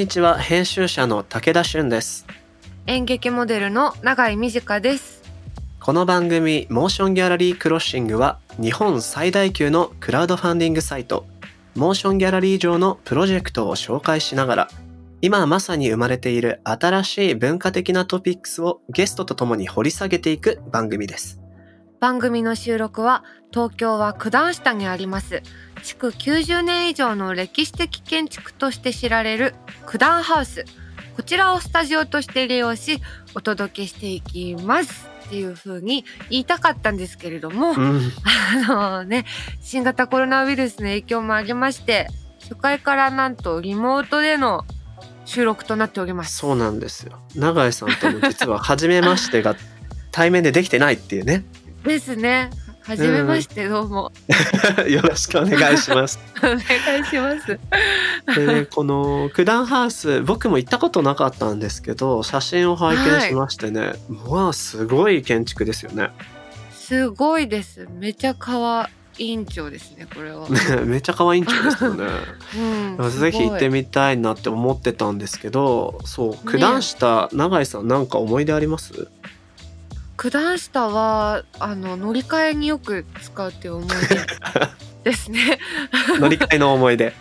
こんにちは。編集者の武田俊です。演劇モデルの永井美智香です。この番組 MOTION GALLERY CROSSING は日本最大級のクラウドファンディングサイト MOTION GALLERY 上のプロジェクトを紹介しながら今まさに生まれている新しい文化的なトピックスをゲストとともに掘り下げていく番組です番組の収録は東京は九段下にあります。築90年以上の歴史的建築として知られる九段ハウス。こちらをスタジオとして利用しお届けしていきますっていう風に言いたかったんですけれども、うん。あのね新型コロナウイルスの影響もありまして初回からなんとリモートでの収録となっております。そうなんですよ。永井さんとも実は初めましてが対面でできてないっていうねですね。はじめましてどうも、よろしくお願いします お願いします。でねこの九段ハウス僕も行ったことなかったんですけど写真を拝見しましてね、まあすごい建築ですよねすごいです。めちゃかわ委員長ですねこれは。ね めっちゃ可愛いんちゃですよねうん。ぜひ行ってみ。みたいなって思ってたんですけどそう九段下永井さんなんか思い出あります？九段下はあの乗り換えによく使うっていう思い出ですね。乗り換えの思い出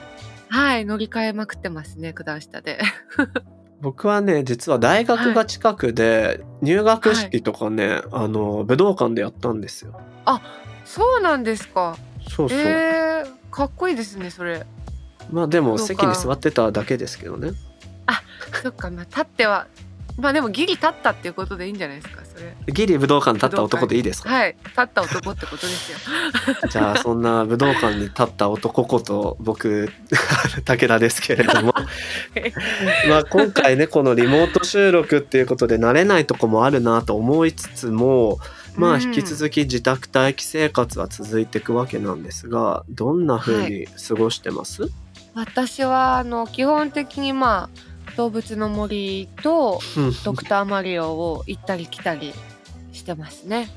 はい乗り換えまくってますね九段下で。僕はね実は大学が近くで入学式とかね、あの武道館でやったんですよそうなんですか。そうそう、えー、かっこいいですねそれ。まあでも席に座ってただけですけどねそっかまあ立ってはまあでもギリ立ったっていうことでいいんじゃないですかそれ。ギリ武道館に立った男でいいですか？はい。立った男ってことですよ。じゃあそんな武道館に立った男こと僕 武田ですけれども。まあ今回ねこのリモート収録っていうことで慣れないとこもあるなと思いつつもまあうん。引き続き自宅待機生活は続いていくわけなんですがどんな風に過ごしてます、私はあの基本的にまあ動物の森とうんドクターマリオを行ったり来たりしてますね。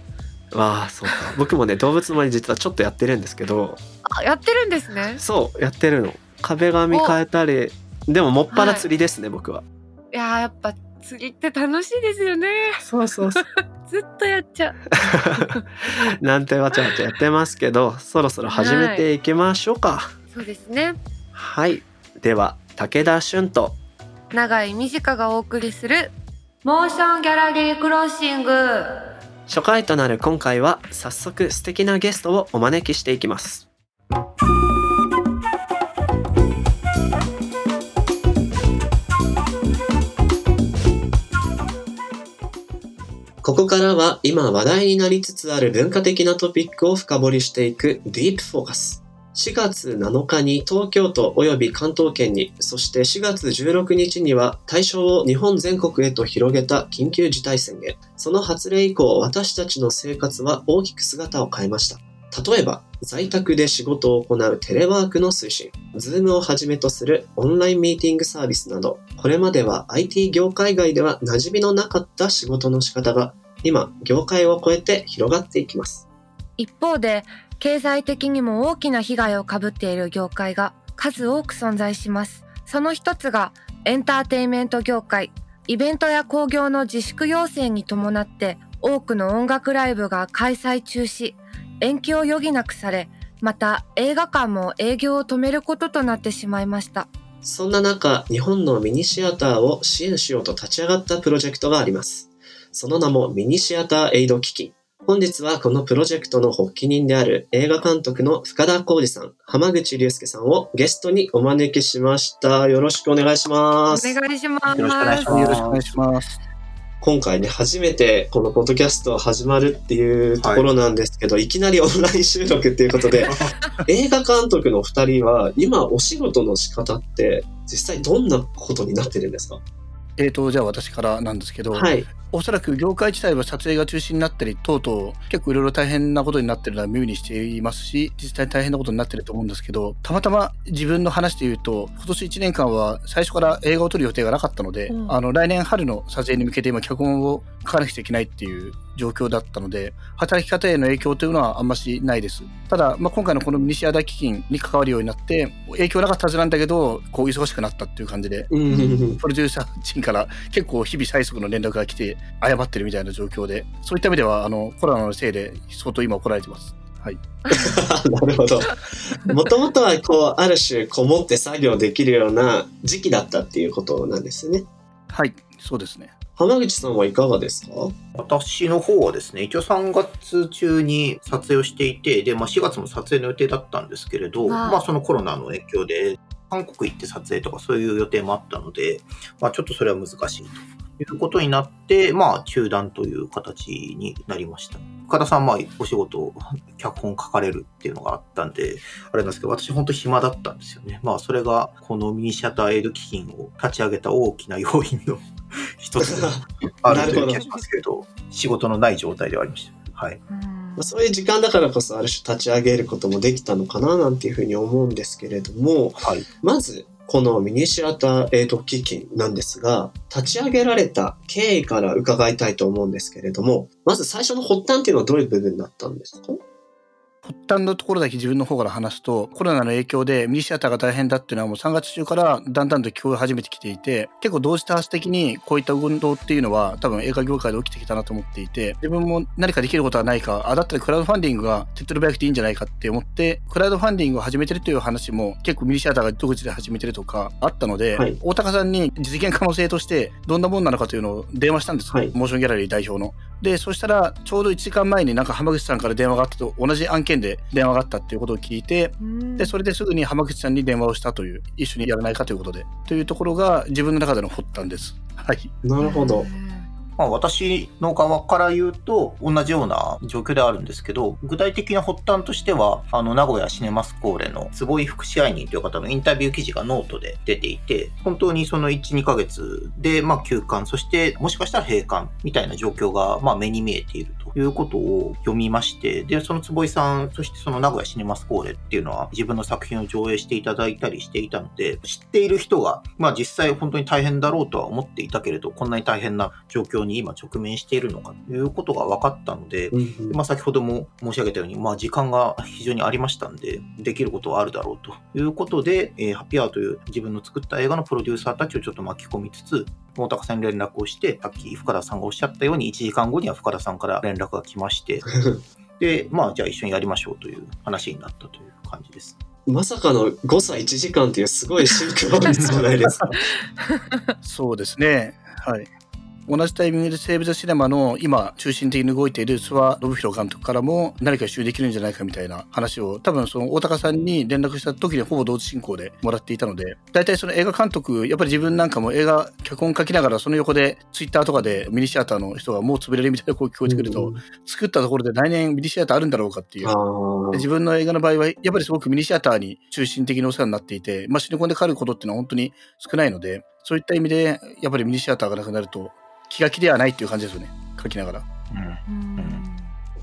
わあそうか僕もね動物の森実はちょっとやってるんですけどあやってるんですね。そうやってるの壁紙変えたりでももっぱら釣りですね、僕はいやーやっぱ釣りって楽しいですよね。そうそうそう ずっとやっちゃう。なんてわちゃわちゃやってますけどそろそろ始めていきましょうかそうですね。はい、では武田俊と長井美智香がお送りするモーションギャラリークロッシング。初回となる今回は早速素敵なゲストをお招きしていきますここからは今話題になりつつある文化的なトピックを深掘りしていくディープフォーカス。4月7日に東京都及び関東圏に、そして4月16日には対象を日本全国へと広げた緊急事態宣言。その発令以降、私たちの生活は大きく姿を変えました。例えば、在宅で仕事を行うテレワークの推進、Zoom をはじめとするオンラインミーティングサービスなど、これまでは IT 業界外では馴染みのなかった仕事の仕方が、今、業界を超えて広がっていきます。一方で経済的にも大きな被害を被っている業界が数多く存在しますその一つがエンターテインメント業界イベントや興行の自粛要請に伴って多くの音楽ライブが開催中止延期を余儀なくされまた映画館も営業を止めることとなってしまいましたそんな中、日本のミニシアターを支援しようと立ち上がったプロジェクトがあります。その名もミニシアターエイド基金。本日はこのプロジェクトの発起人である映画監督の深田浩二さん、浜口竜介さんをゲストにお招きしました。よろしくお願いしおます。願いしますよろしくお願いします。よろしくお願いします。今回ね、初めてこのポッドキャスト始まるっていうところなんですけど、い、きなりオンライン収録っていうことで、映画監督の二人は今お仕事の仕方って実際どんなことになってるんですか？えーと、じゃあ私からなんですけど、はい。おそらく業界自体は撮影が中止になったり等々結構いろいろ大変なことになってるのは耳にしていますし実際大変なことになってると思うんですけどたまたま自分の話で言うと今年1年間は最初から映画を撮る予定がなかったので、うん、あの来年春の撮影に向けて今脚本を書かなくちゃいけないっていう状況だったので働き方への影響というのはあんましないです。ただ、まあ、今回のこのミニシア大基金に関わるようになって影響なかったはずなんだけどこう忙しくなったっていう感じで、プロデューサー陣から結構日々最速の連絡が来て謝ってるみたいな状況でそういった意味ではあのコロナのせいで相当今怒られてますはい。なるほど。もともとはこう、ある種、こもって作業できるような時期だったっていうことなんですね。はい、そうですね。浜口さんはいかがですか？私の方はですね、一応3月中に撮影をしていて、で、まあ、4月も撮影の予定だったんですけれど、まあ、そのコロナの影響で、韓国行って撮影とかそういう予定もあったので、まあ、ちょっとそれは難しいということになって、まあ、中断という形になりました。深田さん、まあ、お仕事、脚本書かれるっていうのがあったんで、あれなんですけど、私本当暇だったんですよね。まあ、それが、このミニシアターエイド基金を立ち上げた大きな要因の 一つあるという気がしますけれど、仕事のない状態ではありました。はい。そういう時間だからこそある種立ち上げることもできたのかななんていうふうに思うんですけれども、はい、まずこのミニシアターエイド基金なんですが、立ち上げられた経緯から伺いたいと思うんですけれども、まず最初の発端っていうのはどういう部分だったんですか？発端のところだけ自分の方から話すと、コロナの影響でミニシアターが大変だっていうのはもう3月中からだんだんと聞こえ始めてきていて、結構同時多発的にこういった運動っていうのは多分映画業界で起きてきたなと思っていて、自分も何かできることはないか、あ、だったらクラウドファンディングが手っ取り早くていいんじゃないかって思って、クラウドファンディングを始めてるという話も結構ミニシアターが独自で始めてるとかあったので、はい、大高さんに実現可能性としてどんなもんなのかというのを電話したんです、はい、モーションギャラリー代表の。で、そしたらちょうど1時間前になんか濱口さんから電話があったと同じ案件で電話があったったっていうことを聞いて、で、それですぐに濱口さんに電話をしたという、一緒にやらないかということで、というところが自分の中での発端です。はい。なるほど。まあ、私の側から言うと同じような状況ではあるんですけど具体的な発端としてはあの名古屋シネマスコーレの坪井副支配人という方のインタビュー記事がノートで出ていて本当にその12ヶ月で、まあ、休館そしてもしかしたら閉館みたいな状況が、まあ、目に見えているということを読みましてでその坪井さんそしてその名古屋シネマスコーレっていうのは自分の作品を上映していただいたりしていたので知っている人が、まあ、実際本当に大変だろうとは思っていたけれどこんなに大変な状況に今直面しているのかということが分かったので、うんまあ、先ほども申し上げたように、まあ、時間が非常にありましたんで、できることはあるだろうということで、えー、ハッピーアーという自分の作った映画のプロデューサーたちをちょっと巻き込みつつ、大高さんに連絡をして、さっき深田さんがおっしゃったように、1時間後には深田さんから連絡が来まして、で、まあ、じゃあ一緒にやりましょうという話になったという感じです。まさかの誤差1時間っていうすごいシンクロ率じゃないですか。そうですね。はい。同じタイミングでセーブ・ザ・シネマの今中心的に動いている諏訪信弘監督からも何か収できるんじゃないかみたいな話を多分その大高さんに連絡した時にほぼ同時進行でもらっていたので大体その映画監督やっぱり自分なんかも映画脚本書きながらその横でツイッターとかでミニシアターの人がもう潰れるみたいな声聞こえてくると、うん、作ったところで来年ミニシアターあるんだろうかっていう。自分の映画の場合はやっぱりすごくミニシアターに中心的にお世話になっていて、まあ、シネコンでかかることっていうのは本当に少ないのでそういった意味でやっぱりミニシアターがなくなると気が気ではないっていう感じですよね書きながら。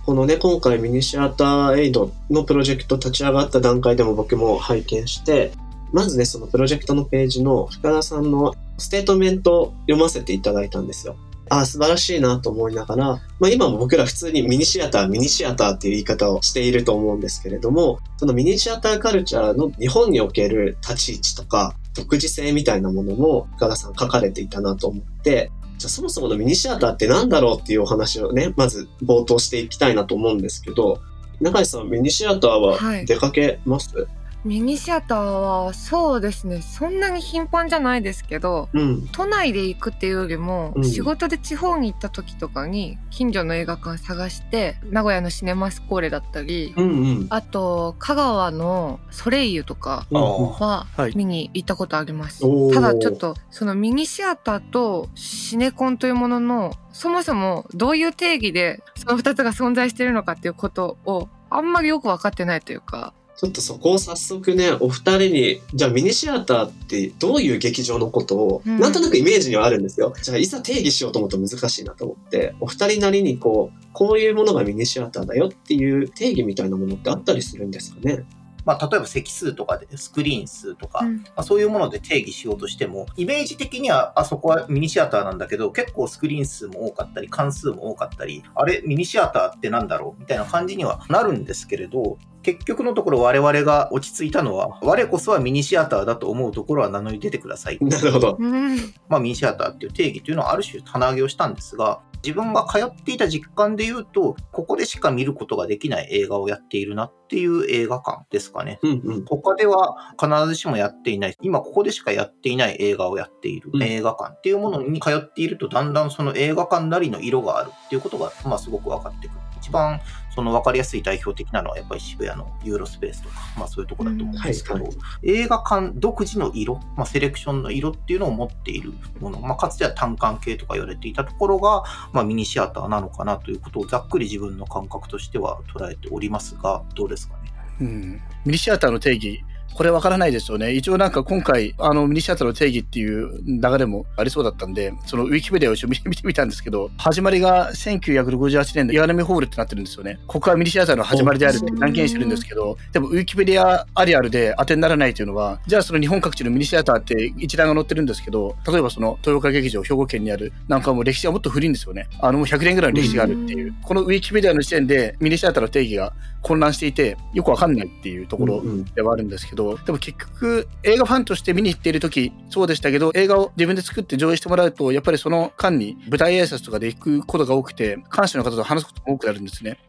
このね今回ミニシアターエイドのプロジェクト立ち上がった段階でも僕も拝見してまずねそのプロジェクトのページの深田さんのステートメントを読ませていただいたんですよ。ああ、素晴らしいなと思いながら、まあ今も僕ら普通にミニシアター、ミニシアターっていう言い方をしていると思うんですけれども、そのミニシアターカルチャーの日本における立ち位置とか、独自性みたいなものも深田さん書かれていたなと思って、じゃあそもそものミニシアターって何だろうっていうお話をね、まず冒頭していきたいなと思うんですけど、中井さん、ミニシアターは出かけます、はいミニシアターはそうですね。そんなに頻繁じゃないですけど、うん、都内で行くっていうよりも、うん、仕事で地方に行った時とかに近所の映画館探して名古屋のシネマスコーレだったり、うんうん、あと香川のソレイユとかは見に行ったことあります、はい、ただちょっとそのミニシアターとシネコンというもののそもそもどういう定義でその2つが存在しているのかっていうことをあんまりよく分かってないというかちょっとそこを早速ね、お二人に、じゃあミニシアターってどういう劇場のことを、うんなんとなくイメージにはあるんですよ。じゃあいざ定義しようと思うと難しいなと思って、お二人なりにこう、こういうものがミニシアターだよっていう定義みたいなものってあったりするんですかね？まあ、例えば席数とかでスクリーン数とか、うんまあ、そういうもので定義しようとしても、イメージ的にはあそこはミニシアターなんだけど、結構スクリーン数も多かったり、関数も多かったり、あれ、ミニシアターってなんだろう？みたいな感じにはなるんですけれど、結局のところ我々が落ち着いたのは、我こそはミニシアターだと思うところは名乗り出てください。なるほど。うんまあ、ミニシアターっていう定義というのはある種棚上げをしたんですが、自分が通っていた実感で言うと、ここでしか見ることができない映画をやっているなっていう映画館ですかね。うんうん。他では必ずしもやっていない、今ここでしかやっていない映画をやっているうん映画館っていうものに通っていると、だんだんその映画館なりの色があるっていうことが、まあすごく分かってくる。一番その分かりやすい代表的なのはやっぱり渋谷のユーロスペースとか、まあそういうところだと思うんですけど、うん。はい映画館独自の色、まあセレクションの色っていうのを持っているもの、まあかつては単館系とか言われていたところが、まあミニシアターなのかなということをざっくり自分の感覚としては捉えておりますが、どうですかね。うん、ミニシアターの定義これわからないですよね。一応なんか今回、あの、ミニシアターの定義っていう流れもありそうだったんで、そのウィキペディアを一応 見てみたんですけど、始まりが1968年の岩波ホールってなってるんですよね。ここはミニシアターの始まりであるって断言してるんですけど、でもウィキペディアありあるで当てにならないというのは、じゃあその日本各地のミニシアターって一覧が載ってるんですけど、例えばその豊岡劇場、兵庫県にある、なんかもう歴史はもっと古いんですよね。あのもう100年ぐらいの歴史があるっていう。このウィキペディアの時点でミニシアターの定義が混乱していて、よくわかんないっていうところうんうん。ではあるんですけど、でも結局映画ファンとして見に行っている時そうでしたけど映画を自分で作って上映してもらうとやっぱりその間に舞台挨拶とかで行くことが多くて監視の方と話すことも多くなるんですね。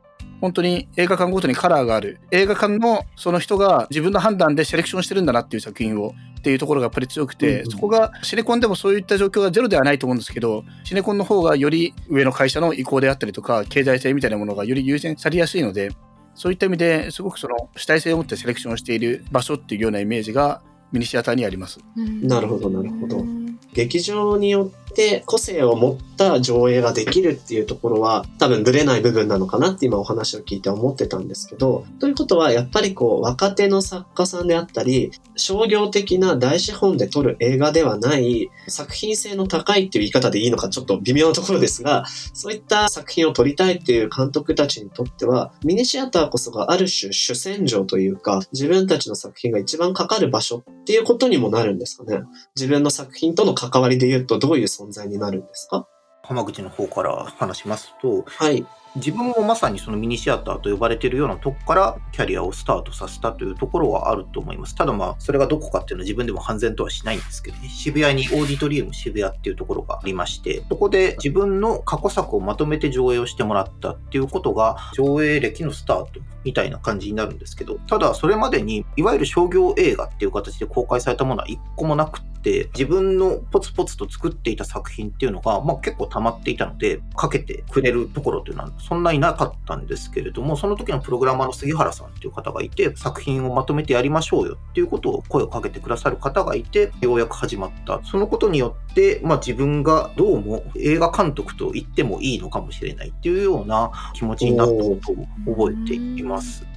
本当に映画館ごとにカラーがある。映画館のその人が自分の判断でセレクションしてるんだなっていう作品をっていうところがやっぱり強くて、うんうん。そこがシネコンでもそういった状況がゼロではないと思うんですけどシネコンの方がより上の会社の意向であったりとか経済性みたいなものがより優先されやすいのでそういった意味ですごくその主体性を持ってセレクションしている場所っていうようなイメージがミニシアターにあります。なるほどなるほど劇場によって個性を持った上映ができるっていうところは多分ブレない部分なのかなって今お話を聞いて思ってたんですけど、ということはやっぱりこう若手の作家さんであったり、商業的な大資本で撮る映画ではない作品性の高いっていう言い方でいいのかちょっと微妙なところですが、そういった作品を撮りたいっていう監督たちにとっては、ミニシアターこそがある種主戦場というか、自分たちの作品が一番かかる場所っていうことにもなるんですかね。自分の作品との関わりで言うとどういう存在になるんですか？浜口の方から話しますと、はい。自分もまさにそのミニシアターと呼ばれているようなとこからキャリアをスタートさせたというところはあると思います。ただまあ、それがどこかっていうのは自分でも判然とはしないんですけどね、渋谷にオーディトリウム渋谷っていうところがありまして、そこで自分の過去作をまとめて上映をしてもらったっていうことが、上映歴のスタートみたいな感じになるんですけど、ただそれまでに、いわゆる商業映画っていう形で公開されたものは一個もなくって、自分のポツポツと作っていた作品っていうのが、まあ結構溜まっていたので、かけてくれるところというのはそんなになかったんですけれども、その時のプログラマーの杉原さんっていう方がいて、作品をまとめてやりましょうよっていうことを声をかけてくださる方がいて、ようやく始まった。そのことによって、まあ自分がどうも映画監督と言ってもいいのかもしれないっていうような気持ちになったことを覚えています。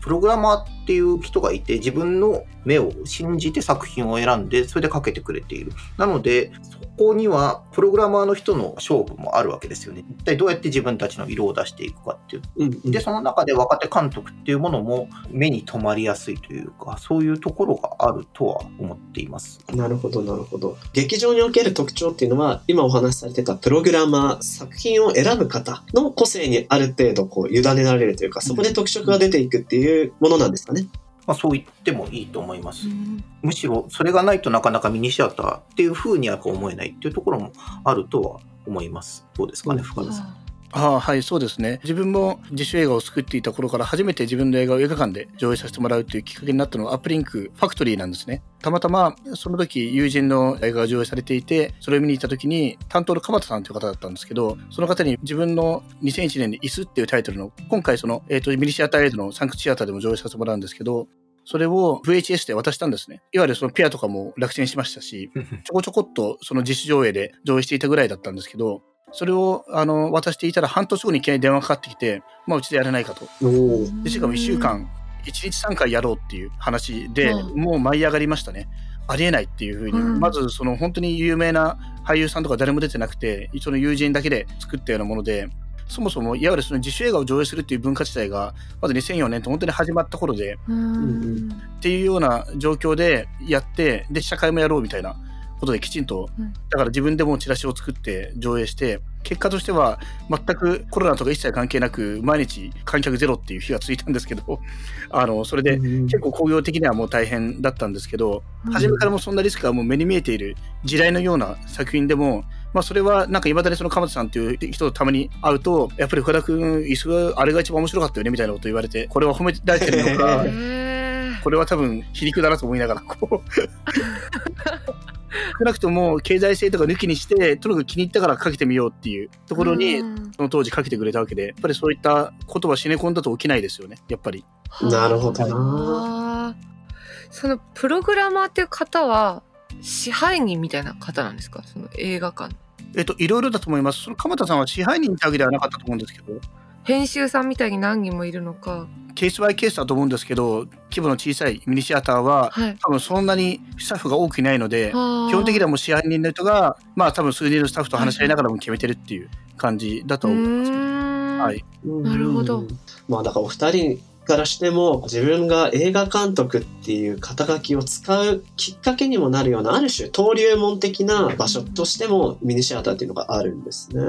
プログラマーっていう人がいて、自分の目を信じて作品を選んで、それでかけてくれている。なので、そこにはプログラマーの人の勝負もあるわけですよね。一体どうやって自分たちの色を出していくかっていう。うんうんで、その中で若手監督っていうものも目に留まりやすいというか、そういうところがあるとは思っています。なるほど、なるほど。劇場における特徴っていうのは、今お話しされてたプログラマー、作品を選ぶ方の個性にある程度こう委ねられるというか、そこで特色が出ていくっていうものなんですかね。まあ、そう言ってもいいと思います。むしろそれがないとなかなかミニシアターっていう風には思えないっていうところもあるとは思います。どうですかね、深田さん。ああはいそうですね。自分も自主映画を作っていた頃から初めて自分の映画を映画館で上映させてもらうというきっかけになったのはアップリンクファクトリーなんですね。たまたまその時友人の映画が上映されていてそれを見に行った時に担当の鎌田さんという方だったんですけどその方に自分の2001年に「椅子」っていうタイトルの今回その、えー、とミニシアターエイドのサンクチシアターでも上映させてもらうんですけどそれを VHS で渡したんですね。いわゆるそのペアとかも落選しましたし、ちょこちょこっとその自主上映で上映していたぐらいだったんですけど、それをあの渡していたら半年後にいきなり電話かかってきて、まあうちでやれないかと。でしかも1週間1日3回やろうっていう話で、うん。もう舞い上がりましたね。ありえないっていうふうに、うん。まずその本当に有名な俳優さんとか誰も出てなくて、その友人だけで作ったようなもので、そもそもいわゆるその自主映画を上映するっていう文化自体が、まず2004年と本当に始まった頃で、ううん。んっていうような状況でやって、で、試写会もやろうみたいなことできちんと、うん。だから自分でもチラシを作って上映して、結果としては全くコロナとか一切関係なく、毎日観客ゼロっていう日がついたんですけど、あの、それで結構工業的にはもう大変だったんですけど、うん。初めからもうそんなリスクがもう目に見えている地雷のような作品でも、まあそれはなんかいまだにその鎌田さんっていう人とたまに会うと、やっぱり深田君、椅子があれが一番面白かったよねみたいなこと言われて、これは褒められてるのか これは多分皮肉だなと思いながら、こう。少なくとも経済性とか抜きにして、とにかく気に入ったからかけてみようっていうところに、うん。その当時かけてくれたわけで、やっぱりそういったことはシネコンだと起きないですよね、やっぱり。なるほどな。そのプログラマーっていう方は支配人みたいな方なんですか？その映画館。えっと、いろいろだと思います。その鎌田さんは支配人ってわけではなかったと思うんですけど、編集さんみたいに何人もいるのかケースバイケースだと思うんですけど、規模の小さいミニシアターは、はい多分そんなにスタッフが多くいないので、基基本的にはもう支配人の人が、まあ多分数人のスタッフと話し合いながらも決めてるっていう感じだと思います。は。はいなるほど。まあだからお二人からしても自分が映画監督っていう肩書きを使うきっかけにもなるようなある種登竜門的な場所としてもミニシアターっていうのがあるんですね。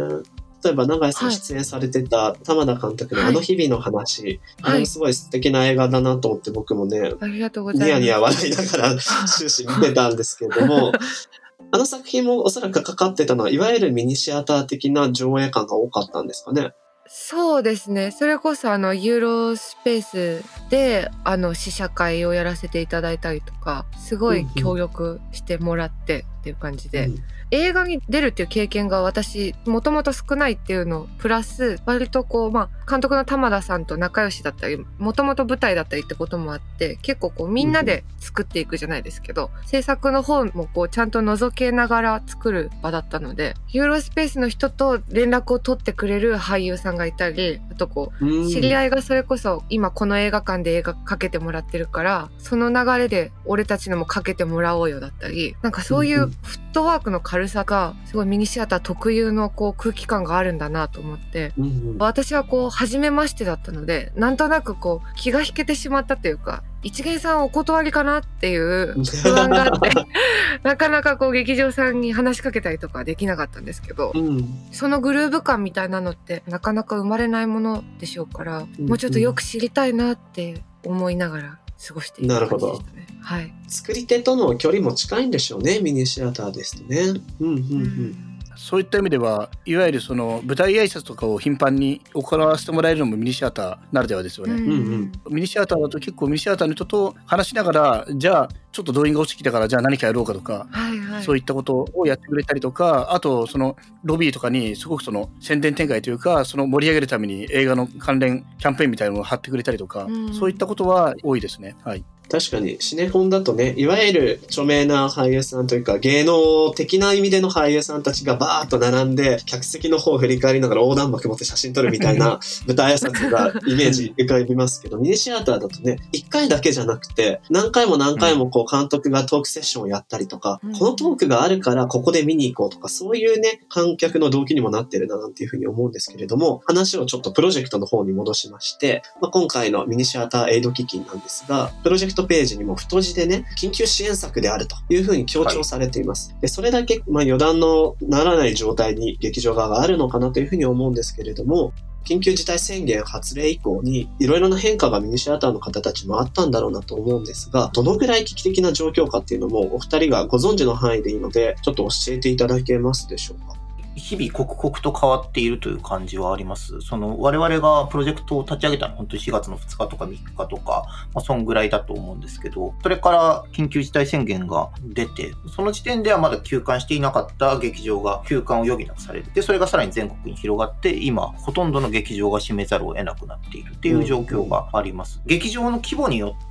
例えば永井さんはい。出演されてた玉田監督のあの日々の話、あはい。れもすごい素敵な映画だなと思って僕もね、ありがとうございます。ニヤニヤ笑いながら 終始見てたんですけれども、あの作品もおそらくかかってたのは、いわゆるミニシアター的な上映感が多かったんですかね。そうですね。それこそあのユーロスペースであの試写会をやらせていただいたりとかすごい協力してもらってっていう感じで、うん。映画に出るっていう経験が私もともと少ないっていうのプラス割とこうまあ監督の玉田さんと仲良しだったりもともと舞台だったりってこともあって結構こうみんなで作っていくじゃないですけど、制作の方もこうちゃんと覗けながら作る場だったのでユーロスペースの人と連絡を取ってくれる俳優さんがいたりあとこううん。知り合いがそれこそ今この映画館で映画かけてもらってるからその流れで俺たちのもかけてもらおうよだったりなんかそういうフットワークの軽さがすごいミニシアター特有のこう空気感があるんだなと思って。うんうん。私はこう初めましてだったのでなんとなくこう気が引けてしまったというか一元さんお断りかなっていう不安があって なかなかこう劇場さんに話しかけたりとかできなかったんですけどうん。そのグルーヴ感みたいなのってなかなか生まれないものでしょうから、うん。もうちょっとよく知りたいなって思いながら過ごしていた感じでしたね。はい。作り手との距離も近いんでしょうね、ミニシアターですとね。うんうんうん。そういった意味では、いわゆるその舞台挨拶とかを頻繁に行わせてもらえるのもミニシアターならではですよね。うんうんミニシアターだと結構ミニシアターの人と話しながら、じゃあちょっと動員が落ちてきたから、じゃあ何かやろうかとか、はいはい。そういったことをやってくれたりとか、あとそのロビーとかにすごくその宣伝展開というか、その盛り上げるために映画の関連キャンペーンみたいなのを貼ってくれたりとか、うんそういったことは多いですね。はい。確かにシネコンだとねいわゆる著名な俳優さんというか芸能的な意味での俳優さんたちがバーッと並んで客席の方を振り返りながら横断幕持って写真撮るみたいな 舞台挨拶がイメージ浮かびますけどミニシアターだとね1回だけじゃなくて何回も何回もこう監督がトークセッションをやったりとか、うん。このトークがあるからここで見に行こうとかそういうね観客の動機にもなってるななんていうふうに思うんですけれども話をちょっとプロジェクトの方に戻しまして、まあ、今回のミニシアターエイド基金なんですがプロジェクトページにも太字でね緊急支援策であるというふうに強調されています、でそれだけ、まあ、予断のならない状態に劇場側があるのかなというふうに思うんですけれども緊急事態宣言発令以降にいろいろな変化がミニシアターの方たちもあったんだろうなと思うんですがどのぐらい危機的な状況かっていうのもお二人がご存知の範囲でいいのでちょっと教えていただけますでしょうか？日々刻々と変わっているという感じはあります。その我々がプロジェクトを立ち上げたのは本当に4月の2日とか3日とか、まあ、そんぐらいだと思うんですけど、それから緊急事態宣言が出て、その時点ではまだ休館していなかった劇場が休館を余儀なくされる。で、それがさらに全国に広がって、今、ほとんどの劇場が閉めざるを得なくなっているっていう状況があります。劇場の規模によっで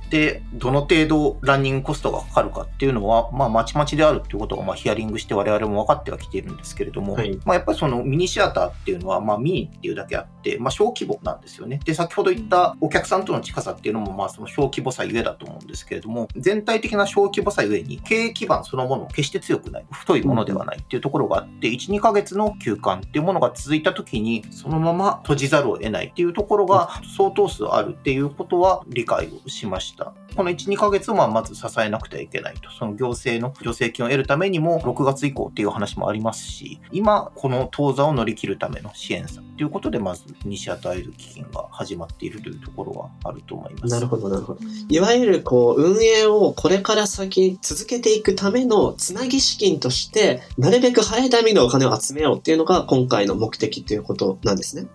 どの程度ランニングコストがかかるかっていうのは、まあ、まちまちであるっていうことが、まあ、ヒアリングして我々も分かってはきているんですけれども、はいまあ、やっぱりそのミニシアターっていうのは、まあ、ミニっていうだけあって、まあ、小規模なんですよね。で、先ほど言ったお客さんとの近さっていうのも、まあ、その小規模さゆえだと思うんですけれども、全体的な小規模さゆえに、経営基盤そのものも決して強くない、太いものではないっていうところがあって、1、2ヶ月の休館っていうものが続いた時に、そのまま閉じざるを得ないっていうところが相当数あるっていうことは理解をしました。この1、2ヶ月はまず支えなくてはいけないと。その行政の助成金を得るためにも、6月以降っていう話もありますし、今、この当座を乗り切るための支援策ということで、まず西与える基金が始まっているというところはあると思います。なるほど、なるほど。いわゆるこう運営をこれから先続けていくためのつなぎ資金としてなるべく早いタイミングでお金を集めようっていうのが今回の目的っていうことなんですね。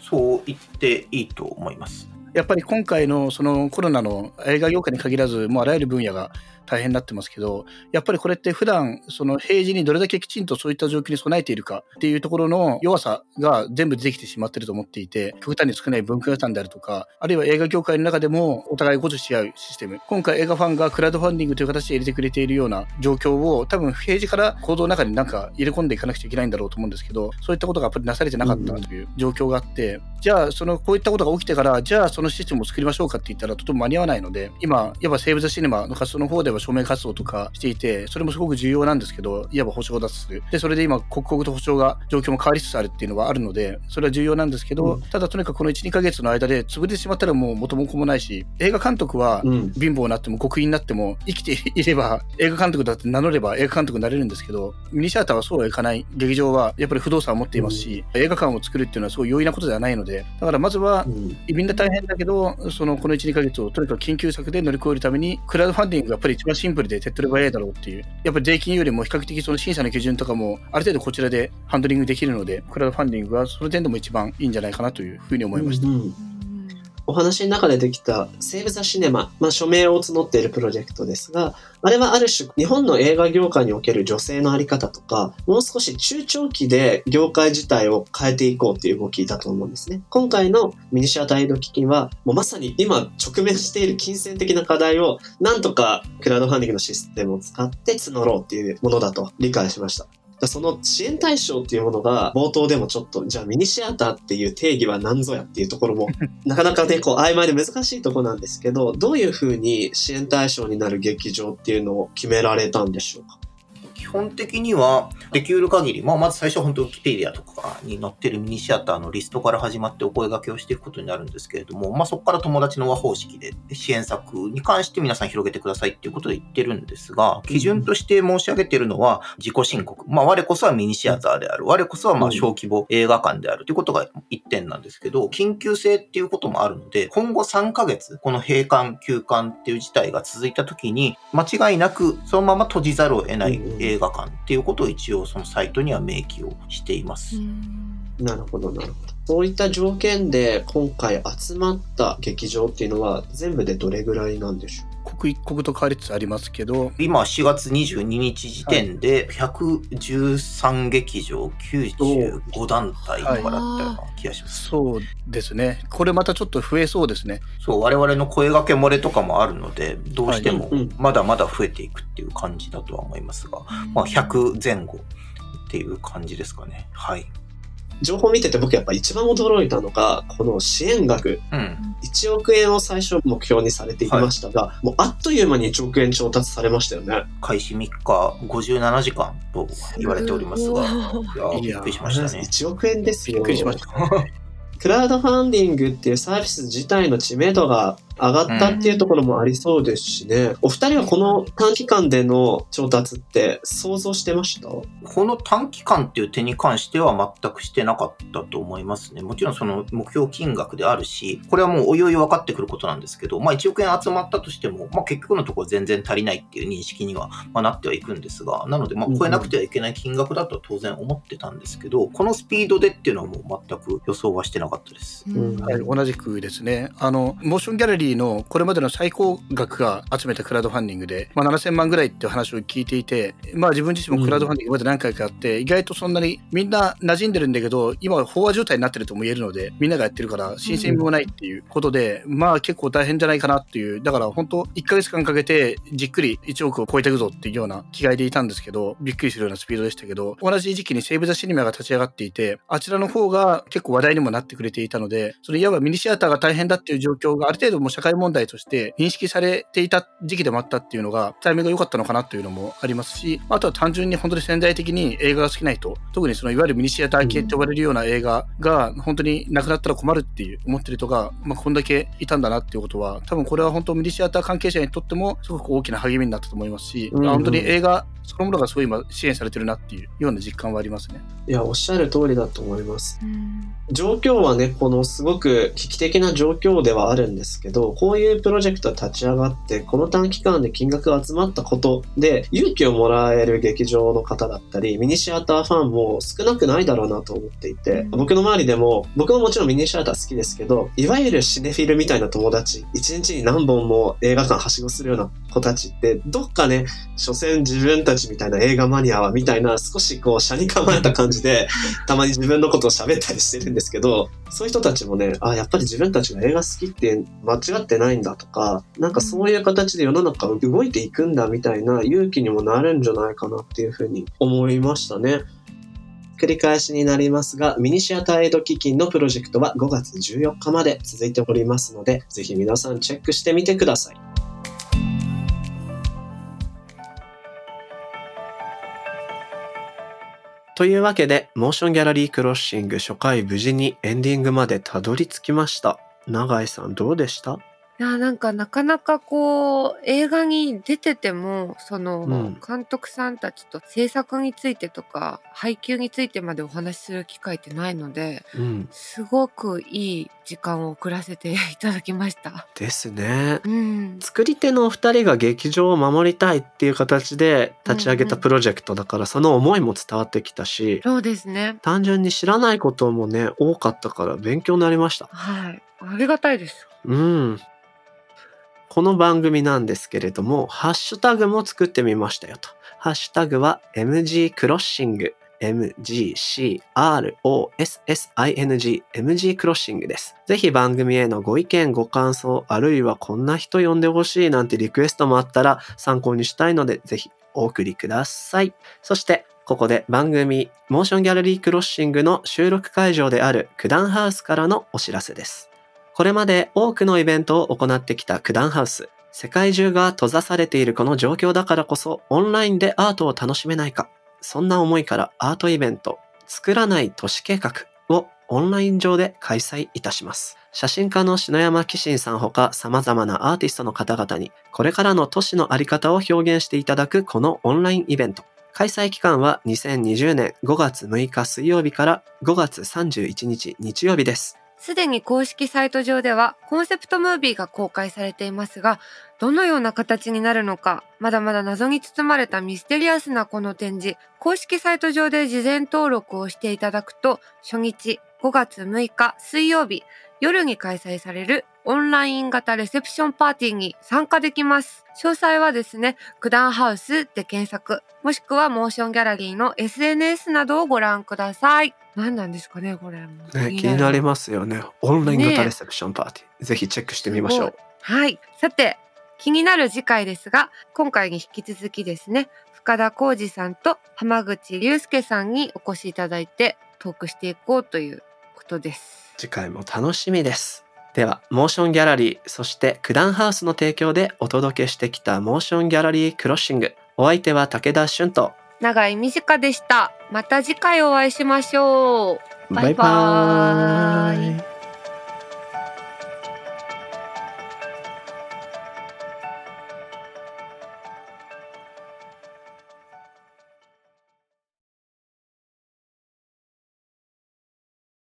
そう言っていいと思います。やっぱり今回のそのコロナの映画業界に限らず、もうあらゆる分野が大変になってますけど、やっぱりこれって普段その平時にどれだけきちんとそういった状況に備えているかっていうところの弱さが全部出てきてしまってると思っていて、極端に少ない文化予算であるとか、あるいは映画業界の中でもお互い補助し合うシステム。今回映画ファンがクラウドファンディングという形で入れてくれているような状況を多分平時から行動の中になんか入れ込んでいかなくちゃいけないんだろうと思うんですけど、そういったことがやっぱりなされてなかったという状況があって、じゃあそのこういったことが起きてから、じゃあそのシステムを作りましょうかって言ったらとても間に合わないので、今、やっぱセーブ・ザ・シネマの活動の方では署名活動とかしていて、それもすごく重要なんですけど、いわば保証を出す。で、それで今、刻々と保証が、状況も変わりつつあるっていうのはあるので、それは重要なんですけど、うんただとにかくこの1、2ヶ月の間で潰れてしまったらもう元も子もないし、映画監督はうん。貧乏になっても国員になっても生きていれば映画監督だって名乗れば映画監督になれるんですけどミニシアターはそうはいかない劇場はやっぱり不動産を持っていますし、映画館を作るっていうのはすごい容易なことではないのでだからまずはうんみんな大変だけどそのこの12ヶ月をとにかく緊急策で乗り越えるためにクラウドファンディングがやっぱり一番シンプルで手っ取り早いだろうっていうやっぱり税金よりも比較的その審査の基準とかもある程度こちらでハンドリングできるのでクラウドファンディングはその点でも一番いいんじゃないかなというふうに思いました。うんお話の中でできたセーブ・ザ・シネマ、まあ、署名を募っているプロジェクトですが、あれはある種日本の映画業界における女性のあり方とか、もう少し中長期で業界自体を変えていこうっていう動きだと思うんですね。今回のミニシアターエイド基金は、もうまさに今直面している金銭的な課題をなんとかクラウドファンディングのシステムを使って募ろうっていうものだと理解しました。その支援対象っていうものが冒頭でもちょっとじゃあミニシアターっていう定義は何ぞやっていうところも なかなかねこう曖昧で難しいところなんですけどどういうふうに支援対象になる劇場っていうのを決められたんでしょうか？基本的には、できうる限り、まあ、まず最初は本当ウィキペディアとかに載ってるミニシアターのリストから始まってお声掛けをしていくことになるんですけれども、まあ、そこから友達の和方式で支援策に関して皆さん広げてくださいっていうことで言ってるんですが、基準として申し上げているのは自己申告。まあ、我こそはミニシアターである。我こそはまあ小規模映画館であるということが一点なんですけど、緊急性っていうこともあるので、今後3ヶ月、この閉館、休館っていう事態が続いた時に、間違いなくそのまま閉じざるを得ない映画館っていうことを一応そのサイトには明記をしています。なるほどなるほど。そういった条件で今回集まった劇場っていうのは全部でどれぐらいなんでしょう？刻一刻と変わりつつありますけど、今4月22日時点で113劇場95団体とかだったような気がします。そうですね。これまたちょっと増えそうですね。そう、我々の声掛け漏れとかもあるので、どうしてもまだまだ増えていくっていう感じだとは思いますが、まあ100前後っていう感じですかね。はい。情報を見てて僕やっぱ一番驚いたのがこの支援額うん。1億円を最初目標にされていましたが、もうあっという間に1億円調達されましたよね。開始3日57時間と言われておりますが、いやびっくりしましたね。1億円ですよ。びっくりしました。クラウドファンディングっていうサービス自体の知名度が上がったっていうところもありそうですしね。お二人はこの短期間での調達って想像してました？この短期間っていう点に関しては全くしてなかったと思いますね。もちろんその目標金額であるし、これはもうおいおい分かってくることなんですけど、まあ1億円集まったとしても、まあ結局のところ全然足りないっていう認識には、まあ、なってはいくんですが、なのでまあ超えなくてはいけない金額だとは当然思ってたんですけど、このスピードでっていうのはもう全く予想はしてなかったです。うんはい、同じくですね。あの、モーションギャラリリーのこれまでの最高額が集めたクラウドファンディングで、まあ、7000万ぐらいっていう話を聞いていて、まあ、自分自身もクラウドファンディングまで何回かあって、意外とそんなにみんな馴染んでるんだけど今は飽和状態になってるとも言えるのでみんながやってるから新鮮味もないっていうことで、まあ結構大変じゃないかなっていうだから本当1ヶ月間かけてじっくり1億を超えていくぞっていうような気概でいたんですけどびっくりするようなスピードでしたけど同じ時期にセーブ・ザ・シネマが立ち上がっていてあちらの方が結構話題にもなってくれていたのでそのいわばミニシアターが大変だっていう状況がある程度もう社会問題として認識されていた時期でもあったっていうのがタイミングが良かったのかなというのもありますしあとは単純に本当に潜在的に映画が好きな人特にそのいわゆるミニシアター系って呼ばれるような映画が本当になくなったら困るっていう思ってる人が、まあ、こんだけいたんだなっていうことは多分これは本当ミニシアター関係者にとってもすごく大きな励みになったと思いますし、うんうん本当に映画そのものがすごい今支援されてるなっていうような実感はありますね。いや、おっしゃる通りだと思います。うん状況はね、このすごく危機的な状況ではあるんですけど、こういうプロジェクトが立ち上がって、この短期間で金額が集まったことで、勇気をもらえる劇場の方だったり、ミニシアターファンも少なくないだろうなと思っていて、うん。僕の周りでも、僕ももちろんミニシアター好きですけど、いわゆるシネフィルみたいな友達、一日に何本も映画館はしごするような子たちって、どっかね、所詮自分たちみたいな映画マニアはみたいな少しこう、車に構えた感じで、たまに自分のことを喋ったりしてるんですけど、そういう人たちもね、あ、やっぱり自分たちが映画好きって間違ってないんだとか、なんかそういう形で世の中動いていくんだみたいな勇気にもなるんじゃないかなっていうふうに思いましたね。繰り返しになりますが、ミニシアターエイド基金のプロジェクトは5月14日まで続いておりますので、ぜひ皆さんチェックしてみてください。というわけで、モーションギャラリークロッシング初回無事にエンディングまでたどり着きました。永井さんどうでした？いやなんかなかなかこう映画に出ててもその、うん監督さんたちと制作についてとか配給についてまでお話しする機会ってないのでうん。すごくいい時間を送らせていただきました。ですね。うん、作り手のお二人が劇場を守りたいっていう形で立ち上げたプロジェクトだから、その思いも伝わってきたし、そうですね。単純に知らないこともね、多かったから勉強になりました。はい、ありがたいです。うん。この番組なんですけれども、ハッシュタグも作ってみましたよと。ハッシュタグは MG クロッシング。MGCROSSING、MG クロッシングです。ぜひ番組へのご意見、ご感想、あるいはこんな人呼んでほしいなんてリクエストもあったら参考にしたいので、ぜひお送りください。そして、ここで番組、モーションギャラリークロッシングの収録会場である九段ハウスからのお知らせです。これまで多くのイベントを行ってきた九段ハウス。世界中が閉ざされているこの状況だからこそ、オンラインでアートを楽しめないか。そんな思いからアートイベント、作らない都市計画をオンライン上で開催いたします。写真家の篠山紀信さんほか様々なアーティストの方々に、これからの都市のあり方を表現していただくこのオンラインイベント。開催期間は2020年5月6日水曜日から5月31日日曜日です。すでに公式サイト上ではコンセプトムービーが公開されていますが、どのような形になるのか、まだまだ謎に包まれたミステリアスなこの展示、公式サイト上で事前登録をしていただくと、初日5月6日水曜日、夜に開催されるオンライン型レセプションパーティーに参加できます。詳細はですね、九段ハウスで検索、もしくはモーションギャラリーの SNS などをご覧ください。何なんですかね、これ。ね、気になりますよね。オンラインね型レセプションパーティー。ぜひチェックしてみましょう。はい。さて、気になる次回ですが、今回に引き続きですね、深田浩二さんと浜口竜介さんにお越しいただいてトークしていこうということです。次回も楽しみです。では、モーションギャラリー、そして九段ハウスの提供でお届けしてきたモーションギャラリークロッシング。お相手は武田俊と、長井美智香でした。また次回お会いしましょう。バイババイバーイ